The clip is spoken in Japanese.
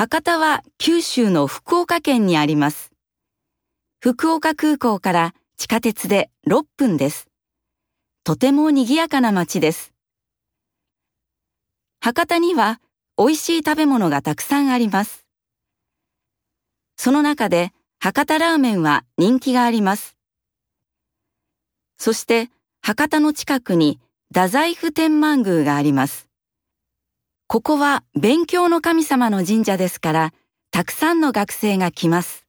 博多は九州の福岡県にあります。福岡空港から地下鉄で6分です。とても賑やかな街です。博多には美味しい食べ物がたくさんあります。その中で博多ラーメンは人気があります。そして博多の近くに太宰府天満宮があります。ここは勉強の神様の神社ですから、たくさんの学生が来ます。